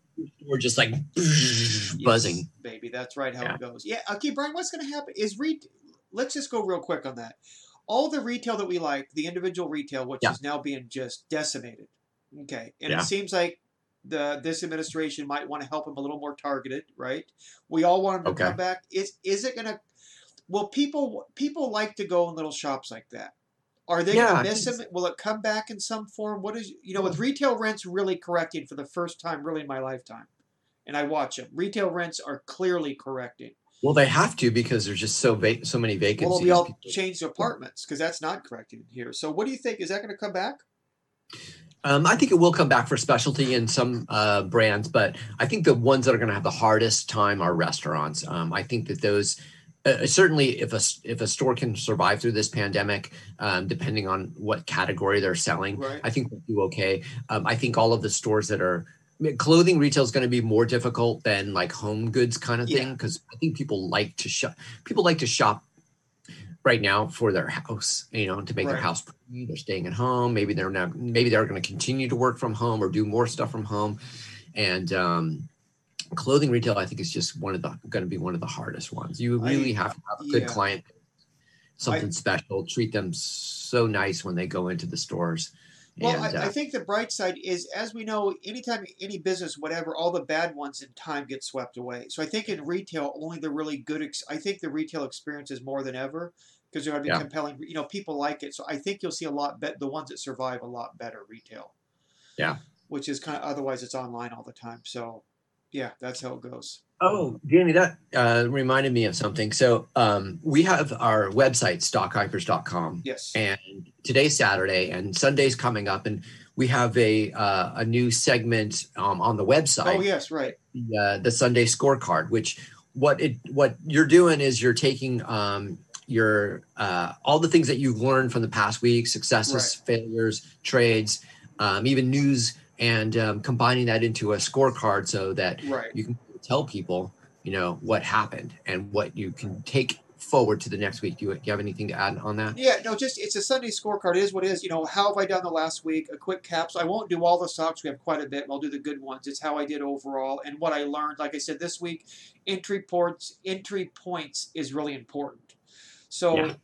we're just like Yes, buzzing. baby. That's right how Yeah. it goes. Yeah. Okay, Brian. What's going to happen is read, Let's just go real quick on that. All the retail that we like, the individual retail, which Yeah. is now being just decimated. Okay, and Yeah. it seems like the this administration might want to help them a little more targeted, right? We all want them to Okay. come back. Is is it going to? Well, people people like to go in little shops like that. Are they Yeah, going to miss them? Will it come back in some form? What is you know with retail rents really correcting for the first time really in my lifetime, and I watch them. Retail rents are clearly correcting. Well, they have to because there's just so va- so many vacancies. they'll be all People- changed apartments because that's not correcting here. So what do you think? Is that going to come back? Um, I think it will come back for specialty in some uh, brands, but I think the ones that are going to have the hardest time are restaurants. Um, I think that those uh, certainly, if a if a store can survive through this pandemic, um, depending on what category they're selling, Right. I think they'll do okay. Um, I think all of the stores that are I mean, clothing retail is going to be more difficult than like home goods kind of Yeah. thing because I think people like to shop. People like to shop right now for their house, you know, to make their house pretty. They're staying at home. Maybe they're not. Maybe they're going to continue to work from home or do more stuff from home. And um, clothing retail, I think, is just one of the going to be one of the hardest ones. You I- really have to have a good yeah. client, something special. Treat them so nice when they go into the stores. Well, and, I, uh, I think the bright side is, as we know, anytime any business, whatever, all the bad ones in time get swept away. So I think in retail, only the really good. Ex- I think the retail experience is more than ever because they're going to be Yeah. compelling. You know, people like it, so I think you'll see a lot. Bet the ones that survive a lot better retail. Yeah. Which is kind of otherwise it's online all the time. So, yeah, that's how it goes. Oh, Danny, that uh, reminded me of something. So um, we have our website, stockhypers.com. Yes. and today's Saturday and Sunday's coming up, and we have a uh, a new segment um, on the website, oh yes, right. the, uh, the Sunday scorecard. Which what it what you're doing is you're taking um, your uh, all the things that you've learned from the past week, successes, failures, trades, um, even news, and um, combining that into a scorecard so that Right. you can tell people you know what happened and what you can take forward to the next week. Do you, do you have anything to add on that? Yeah, no, just it's a Sunday scorecard. It is what it is. You know, how have I done the last week? A quick caps. I won't do all the stocks. We have quite a bit. I'll do the good ones. It's how I did overall and what I learned. Like I said, this week, entry ports, entry points is really important. So. Yeah.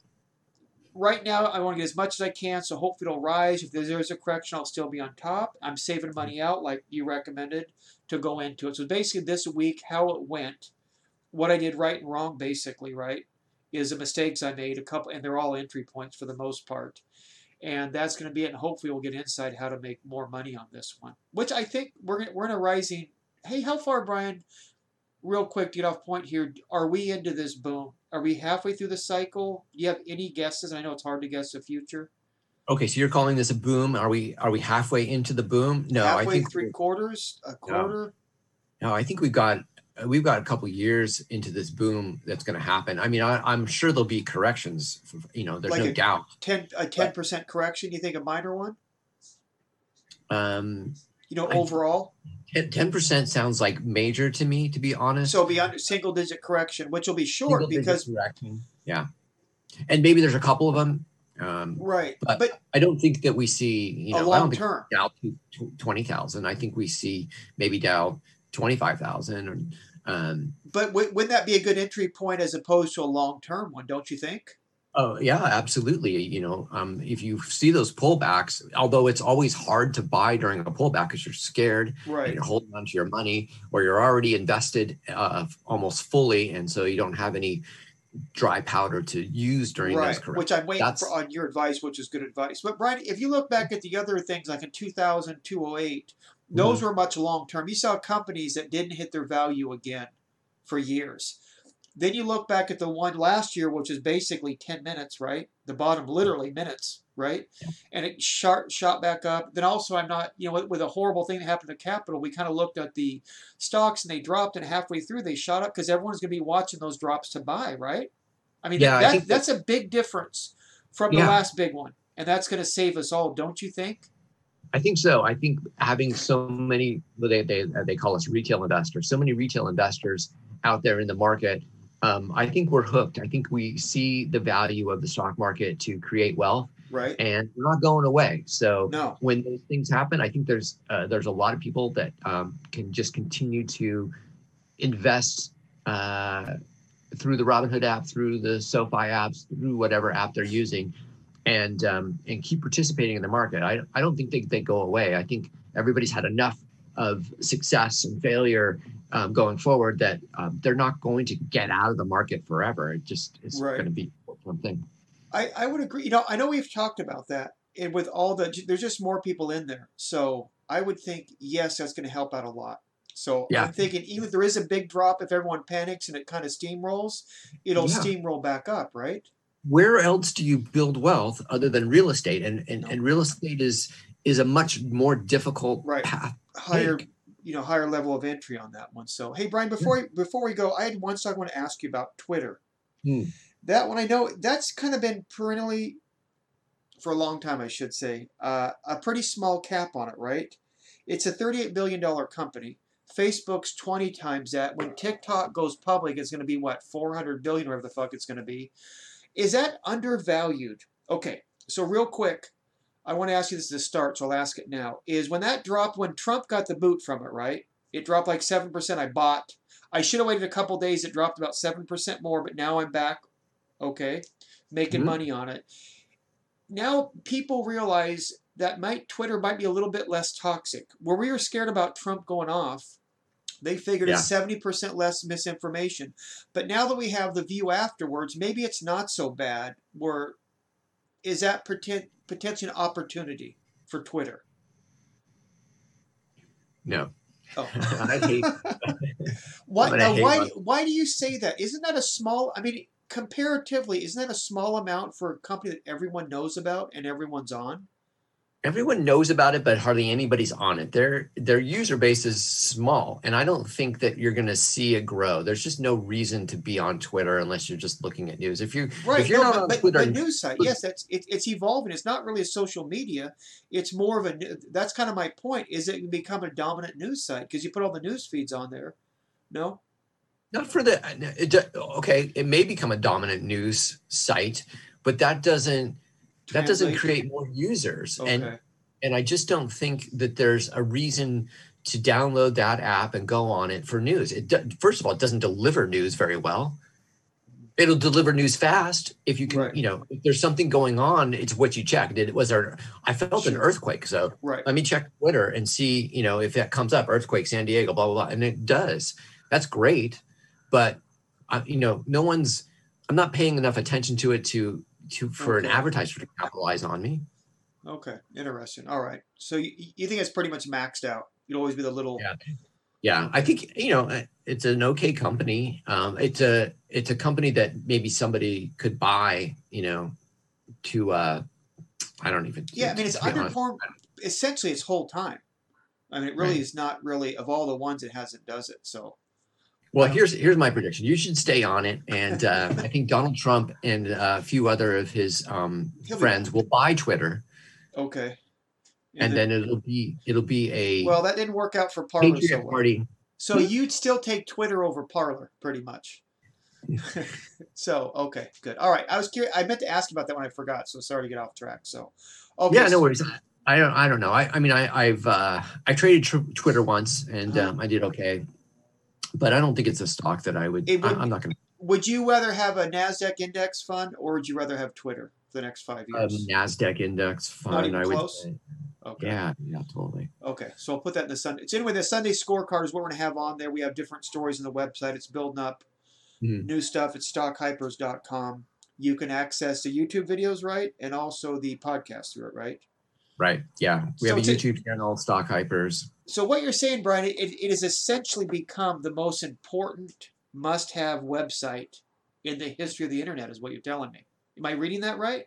Right now, I want to get as much as I can, so hopefully it'll rise. If there's a correction, I'll still be on top. I'm saving money out, like you recommended, to go into it. So basically, this week, how it went, what I did right and wrong, basically, right? is the mistakes I made, a couple, and they're all entry points for the most part. And that's going to be it. And hopefully, we'll get insight how to make more money on this one, which I think we're we're in a rising. Hey, how far, Brian? Real quick, to get off point here. Are we into this boom? Are we halfway through the cycle? Do you have any guesses? I know it's hard to guess the future. Okay, so you're calling this a boom? Are we are we halfway into the boom? No, halfway, I think three quarters, a quarter. no, I think we've got we've got a couple years into this boom that's going to happen. I mean, I, I'm sure there'll be corrections. For, You know, there's Like no a- doubt. Ten a ten percent correction. You think a minor one? Um, You know, I- overall. Ten percent sounds like major to me, to be honest. So beyond single digit correction, which will be short Single-digit because correction. yeah, and maybe there's a couple of them. Um, right, But but I don't think that we see you know long term. Dow twenty thousand. I think we see maybe Dow twenty five thousand. Um, But w- wouldn't that be a good entry point as opposed to a long term one? Don't you think? Oh yeah, absolutely. You know, um, if you see those pullbacks, although it's always hard to buy during a pullback because you're scared and Right. you're holding on to your money, or you're already invested uh, almost fully, and so you don't have any dry powder to use during those Right. corrections. Which I'm waiting for on your advice, which is good advice. But Brian, if you look back at the other things like in 2000, 2008, those Mm-hmm. were much long term. You saw companies that didn't hit their value again for years. Then you look back at the one last year, which is basically 10 minutes, right? The bottom, literally minutes, right? And it shot, shot back up. Then also, I'm not, you know, with, with a horrible thing that happened to Capitol, we kind of looked at the stocks and they dropped, and halfway through they shot up because everyone's going to be watching those drops to buy, right? I mean, Yeah, I that, that's a big difference from the Yeah. last big one. And that's going to save us all, don't you think? I think so. I think having so many, they they they call us retail investors, so many retail investors out there in the market. Um, I think we're hooked. I think we see the value of the stock market to create wealth, Right? and we're not going away. So No. when those things happen, I think there's uh, there's a lot of people that um, can just continue to invest uh, through the Robinhood app, through the SoFi apps, through whatever app they're using, and um, and keep participating in the market. I I don't think they they go away. I think everybody's had enough of success and failure um, going forward that um, they're not going to get out of the market forever. It just is Right. going to be one thing. I, I would agree. You know, I know we've talked about that, and with all the, there's just more people in there. So I would think, yes, that's going to help out a lot. So Yeah. I'm thinking, even if there is a big drop, if everyone panics and it kind of steamrolls, it'll Yeah. steamroll back up, right? where else do you build wealth other than real estate and and, No. and real estate is is a much more difficult Right. path Higher. You know, higher level of entry on that one. So, hey, Brian, before before we go, I had one thing I want to ask you about Twitter. Hmm. That one I know that's kind of been perennially, for a long time, I should say, uh, a pretty small cap on it, right? It's a thirty-eight billion dollar company. Facebook's twenty times that. When TikTok goes public, it's going to be what four hundred billion, whatever the fuck it's going to be. Is that undervalued? Okay, so real quick, I want to ask you this to start, so I'll ask it now. Is when that dropped, when Trump got the boot from it, right? It dropped like 7%. I bought. I should have waited a couple days. It dropped about 7% more, but now I'm back, okay, making Mhm. money on it. Now people realize that might Twitter might be a little bit less toxic. Where we were scared about Trump going off, they figured it's 70% less misinformation. But now that we have the view afterwards, maybe it's not so bad. Where is that poten- potential opportunity for Twitter? no Oh. i hate Why I'm now? hate Why why do you say that? Isn't that a small? I mean, comparatively, isn't that a small amount for a company that everyone knows about and everyone's on? Everyone knows about it but hardly anybody's on it their their user base is small and i don't think that you're going to see it grow there's just no reason to be on twitter unless you're just looking at news if you Right. if you're no, not but, on twitter but news site, yes, that's it, it's evolving. It's not really a social media. It's more of a. That's kind of my point. Is it can become a dominant news site because you put all the news feeds on there? No. not for the uh, it, okay it may become a dominant news site but that doesn't that doesn't create more users Okay. and and I just don't think that there's a reason to download that app and go on it for news. It do, first of all, it doesn't deliver news very well. It'll deliver news fast if you can, Right. you know, if there's something going on, it's what you check. Did it was there? I felt an earthquake, so right. let me check Twitter and see, you know, if that comes up, earthquake, San Diego, blah blah blah, and it does. That's great, but I, you know, no one's. I'm not paying enough attention to it to to for an advertiser to capitalize on me. Okay. Interesting. All right. So you, you think it's pretty much maxed out? You'd always be the little. Yeah. Yeah, I think you know uh, it's an okay company. Um, it's a it's a company that maybe somebody could buy. You know, to uh, I don't even. Yeah, I mean, it's to be honest. underperformed essentially its whole time. I mean, it really Right. is not really of all the ones it hasn't does it. So Well, here's here's my prediction. You should stay on it, and uh, I think Donald Trump and uh, a few other of his um, friends will buy Twitter, okay. and then it'll be it'll be a well, that didn't work out for Parler so well. Party. So you'd still take Twitter over Parler, pretty much. so okay, good. All right, I was curious. I meant to ask about that when I forgot. So sorry to get off track. So okay, Yeah, no worries. I don't. I don't know. I, I mean, I, I've uh, I traded tr- Twitter once, and Uh-huh. um, I did okay, but I don't think it's a stock that I would. It I, would- I'm not going to. Would you rather have a Nasdaq index fund or would you rather have Twitter for the next five to um, years? Nasdaq index fund. Not even I would. close? Say. okay. Yeah, yeah, totally. Okay, so I'll put that in the Sunday. So anyway, the Sunday scorecard is what we're gonna have on there. We have different stories on the website. It's building up Mhm. new stuff at stockhypers.com. You can access the YouTube videos, right, and also the podcast through it, right. Right. Yeah, we So have a to- YouTube channel, Stock Hypers. So what you're saying, Brian, it, it has essentially become the most important must-have website in the history of the internet, is what you're telling me. Am I reading that right?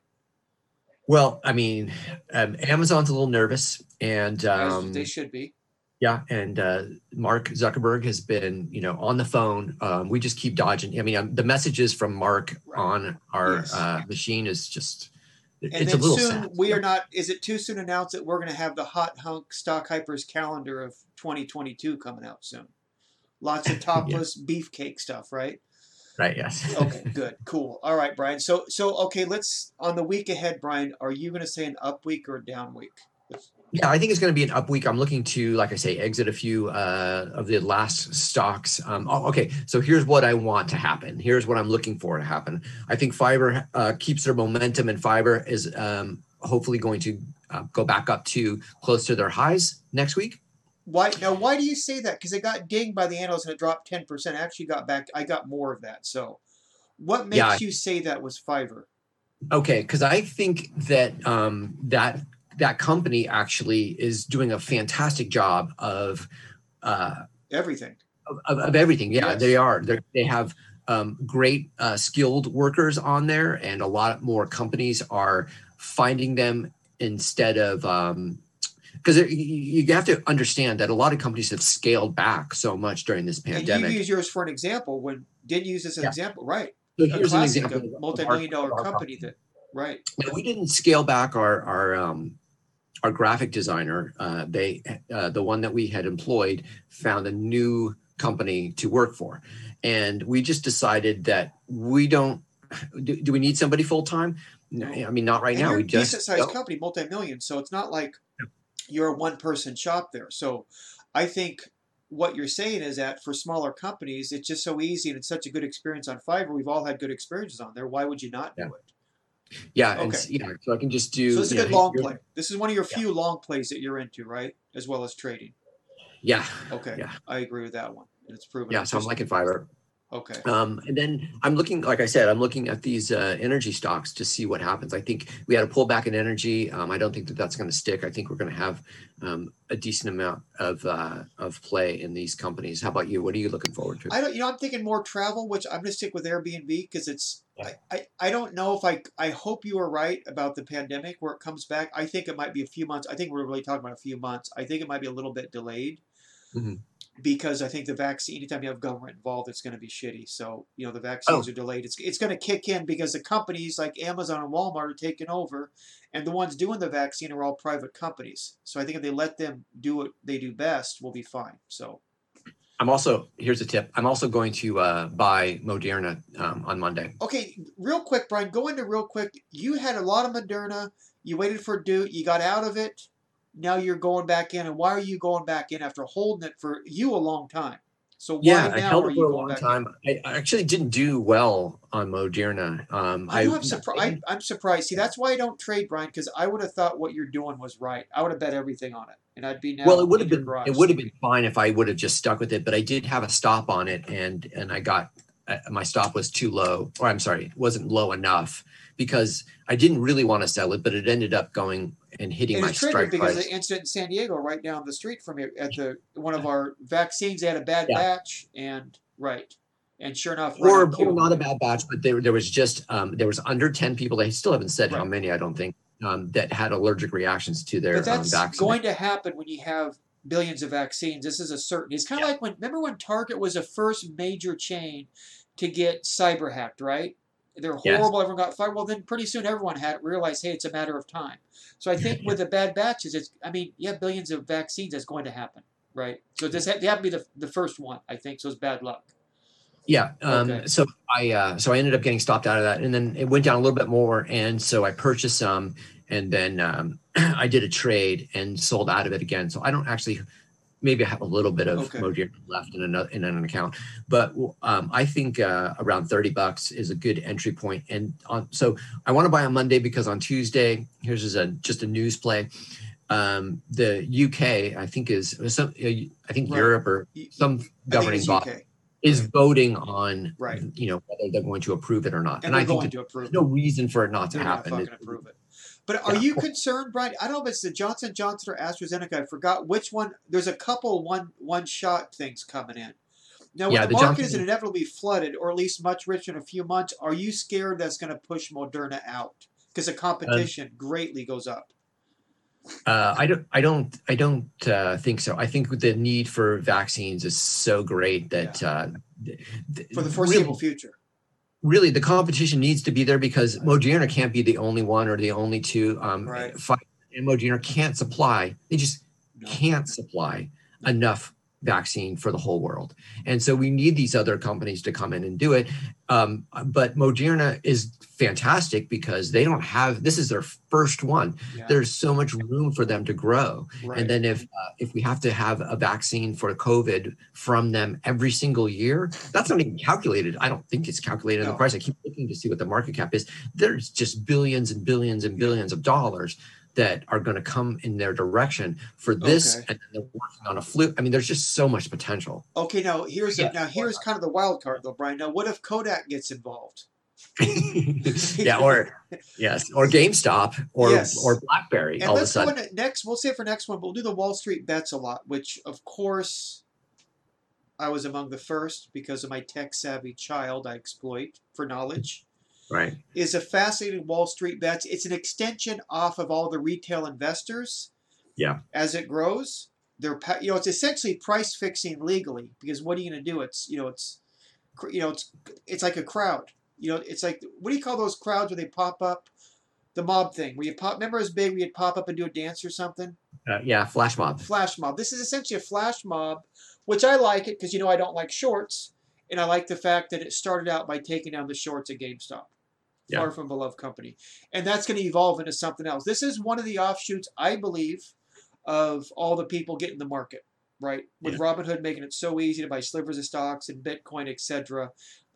Well, I mean, um, Amazon's a little nervous, and um, they should be. yeah, and uh, Mark Zuckerberg has been, you know, on the phone. Um, we just keep dodging. I mean, um, the messages from Mark Right. on our Yes. uh, machine is just, And then soon sad. we are not. Is it too soon to announce that we're going to have the hot hunk stock hypers calendar of 2022 coming out soon? Lots of topless beefcake stuff, right? right. Yes. Okay, good, cool. All right, Brian. So, so okay, let's on the week ahead, Brian. Are you going to say an up week or a down week? Yeah, I think it's going to be an up week. I'm looking to, like I say, exit a few uh, of the last stocks. Um, oh, okay, so here's what I want to happen. Here's what I'm looking for to happen. I think Fiverr uh, keeps their momentum, and Fiverr is um, hopefully going to uh, go back up to close to their highs next week. Why now? Why do you say that? Because it got dinged by the analysts and it dropped 10 percent. Actually, got back. I got more of that. So, what makes Yeah. you say that was Fiverr? Okay, because I think that um, that that company actually is doing a fantastic job of. Uh, Everything. of, of, everything. Yeah, Yes. they are. They're, they have um, great uh, skilled workers on there, and a lot more companies are finding them instead of because you, you have to understand that a lot of companies have scaled back so much during this pandemic. And you use yours for an example. When did you use this as an Yeah. example? Right. So A here's an example. a multi-million dollar company that. Right. Now, we didn't scale back our our um, our graphic designer. Uh, they uh, the one that we had employed found a new company to work for, and we just decided that we don't. Do, do we need somebody full time? No, I mean not right and now. We a just decent sized company, multi-million. So it's not like you're a one person shop there. So I think what you're saying is that for smaller companies, it's just so easy and it's such a good experience on Fiverr. We've all had good experiences on there. Why would you not do it? Yeah, and Okay. yeah. So I can just do. So this is a good know, long play. This is one of your Yeah. few long plays that you're into, right? As well as trading. Yeah, Okay. Yeah. I agree with that one. It's proven. yeah. So I'm liking Fiverr. Okay. Um, and then I'm looking, like I said, I'm looking at these uh, energy stocks to see what happens. I think we had a pullback in energy. Um, I don't think that that's going to stick. I think we're going to have um, a decent amount of uh, of play in these companies. How about you? What are you looking forward to? I don't. You know, I'm thinking more travel, which I'm going to stick with Airbnb because it's. Yeah. I, I, I don't know if I I hope you are right about the pandemic where it comes back. I think it might be a few months. I think we're really talking about a few months. I think it might be a little bit delayed. Mhm. Because I think the vaccine, anytime you have government involved, it's going to be shitty. So you know the vaccines Oh. are delayed. It's it's going to kick in because the companies like Amazon and Walmart are taking over, and the ones doing the vaccine are all private companies. So I think if they let them do what they do best, we'll be fine. So I'm also here's a tip. I'm also going to uh, buy Moderna um, on Monday. Okay, real quick, Brian, go into real quick. You had a lot of Moderna. You waited for Duke. You got out of it. Now you're going back in. And why are you going back in after holding it for you a long time? So why Yeah, I now held it for a long time. I I actually didn't do well on Moderna. Um, in? I, am surprised. I'm surprised. See, that's why I don't trade, Brian, because I would have thought what you're doing was right. I would have bet everything on it, and I'd be now. well, it would have been garage. it would have been fine if I would have just stuck with it. But I did have a stop on it, and and I got uh, my stop was too low, or I'm sorry, it wasn't low enough because I didn't really want to sell it, but it ended up going and hitting And my strike because of the incident in San Diego, right down the street from here, at the one of our vaccines. They had a bad Yeah. batch, and right, and sure enough, Or, right not a bad batch, but there there was just um, there was under ten people. They still haven't said how many. I don't think um, that had allergic reactions to their But um, that's vaccine. going to happen when you have billions of vaccines. This is a certain. It's kind of like when remember when Target was the first major chain to get cyber hacked, right? They're Yes. horrible. Everyone got fired. Well, then pretty soon everyone had realized, hey, it's a matter of time. So I think with the bad batches, it's. I mean, you have billions of vaccines. That's going to happen, right? So this they have to be the the first one, I think. So it's bad luck. Yeah. Um, Okay. So I uh, so I ended up getting stopped out of that, and then it went down a little bit more, and so I purchased some, and then um, I did a trade and sold out of it again. So I don't actually. Maybe I have a little bit of Okay. Moderna left in another in an account, but um, I think uh, around thirty bucks is a good entry point. And on, so I want to buy on Monday because on Tuesday, here's just a just a news play. Um, the UK, I think is some, I think Right. Europe or some governing body is voting on Right. you know whether they're going to approve it or not. and, And, I think going that to approve. there's no reason for it not to They're not happen. it. But are Yeah. you concerned, Brian? I don't know if it's the Johnson Johnson or AstraZeneca. I forgot which one. There's a couple one one shot things coming in. Now, when Yeah, the, the market Johnson- is inevitably flooded, or at least much richer in a few months, are you scared that's going to push Moderna out because the competition greatly goes up? Uh, I don't. I don't. I don't uh, think so. I think the need for vaccines is so great that uh, th- for the really- foreseeable future. Really the competition needs to be there because Moderna can't be the only one or the only two. Um, Right. And Moderna can't supply. They just No. can't supply enough vaccine for the whole world, and so we need these other companies to come in and do it. Um, but Moderna is fantastic because they don't have. This is their first one. Yeah, There's so much room for them to grow. right. And then if uh, if we have to have a vaccine for COVID from them every single year, that's not even calculated. I don't think it's calculated in the price. I keep looking to see what the market cap is. There's just billions and billions and billions of dollars that are going to come in their direction for this, Okay. and then they're working on a flu. I mean, there's just so much potential. okay, now here's Yeah. now here's kind of the wild card though, Brian. Now, what if Kodak gets involved? yeah, or yes, or GameStop, or Yes. or BlackBerry. And all of a sudden, next. We'll say for next one, but we'll do the Wall Street bets a lot, which of course I was among the first because of my tech savvy child I exploit for knowledge. Right? Is a fascinating Wall Street bet. It's an extension off of all the retail investors. Yeah. As it grows, they're you know it's essentially price fixing legally because what are you going to do? It's you know it's you know it's it's like a crowd. You know it's like what do you call those crowds where they pop up? The mob thing where you pop. Remember, was big. Where you'd pop up and do a dance or something. Uh, yeah, flash mob. Flash mob. This is essentially a flash mob, which I like it because you know I don't like shorts, and I like the fact that it started out by taking down the shorts at GameStop. Yeah. Far from beloved company, and that's going to evolve into something else. This is one of the offshoots, I believe, of all the people getting the market right with Yeah. Robinhood making it so easy to buy slivers of stocks and Bitcoin, etc.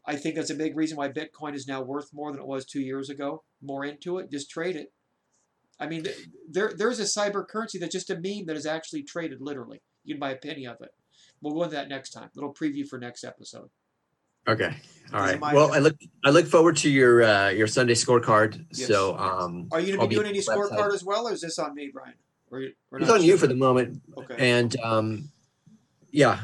I think that's a big reason why Bitcoin is now worth more than it was two years ago. More into it, just trade it. I mean, there there's a cyber currency that's just a meme that is actually traded literally. You can buy a penny of it. We'll go into that next time. Little preview for next episode. Okay. All right. Well, I look I look forward to your uh, your Sunday scorecard. Yes. So um Are you I'll going be to be doing on any scorecard as well, or is this on me, Brian? Or, you- or it's on you for the moment. Okay. And um yeah,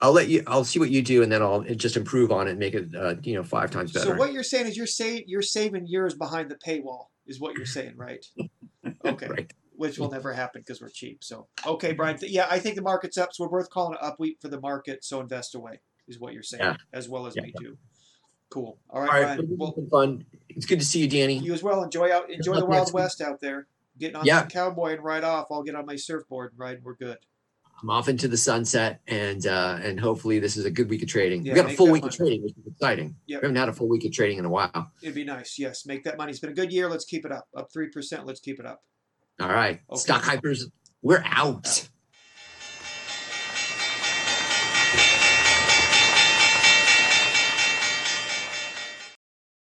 I'll let you I'll see what you do and then I'll just improve on it and make it uh, you know five times better. So what you're saying is you're saying you're saving years behind the paywall, is what you're saying, right? Okay. Right. Which will never happen because we're cheap. So okay, Brian. Yeah, I think the market's up, so we're both calling it up week for the market. So invest away is what you're saying, Yeah. as well as Yeah. me too. Cool. All All right, right. Brian. Well, fun. It's good to see you, Danny. you as well. Enjoy out. Enjoy the Wild. West out there. Getting on Yeah. cowboy and ride off. I'll get on my surfboard and ride. We're good. I'm off into the sunset and uh and hopefully this is a good week of trading. Yeah, we got a full week money. of trading, which is exciting. Yep. We haven't had a full week of trading in a while. It'd be nice. Yes, make that money. It's been a good year. Let's keep it up. Up three percent. Let's keep it up. All right. Okay. Stock hypers, we're out. Out.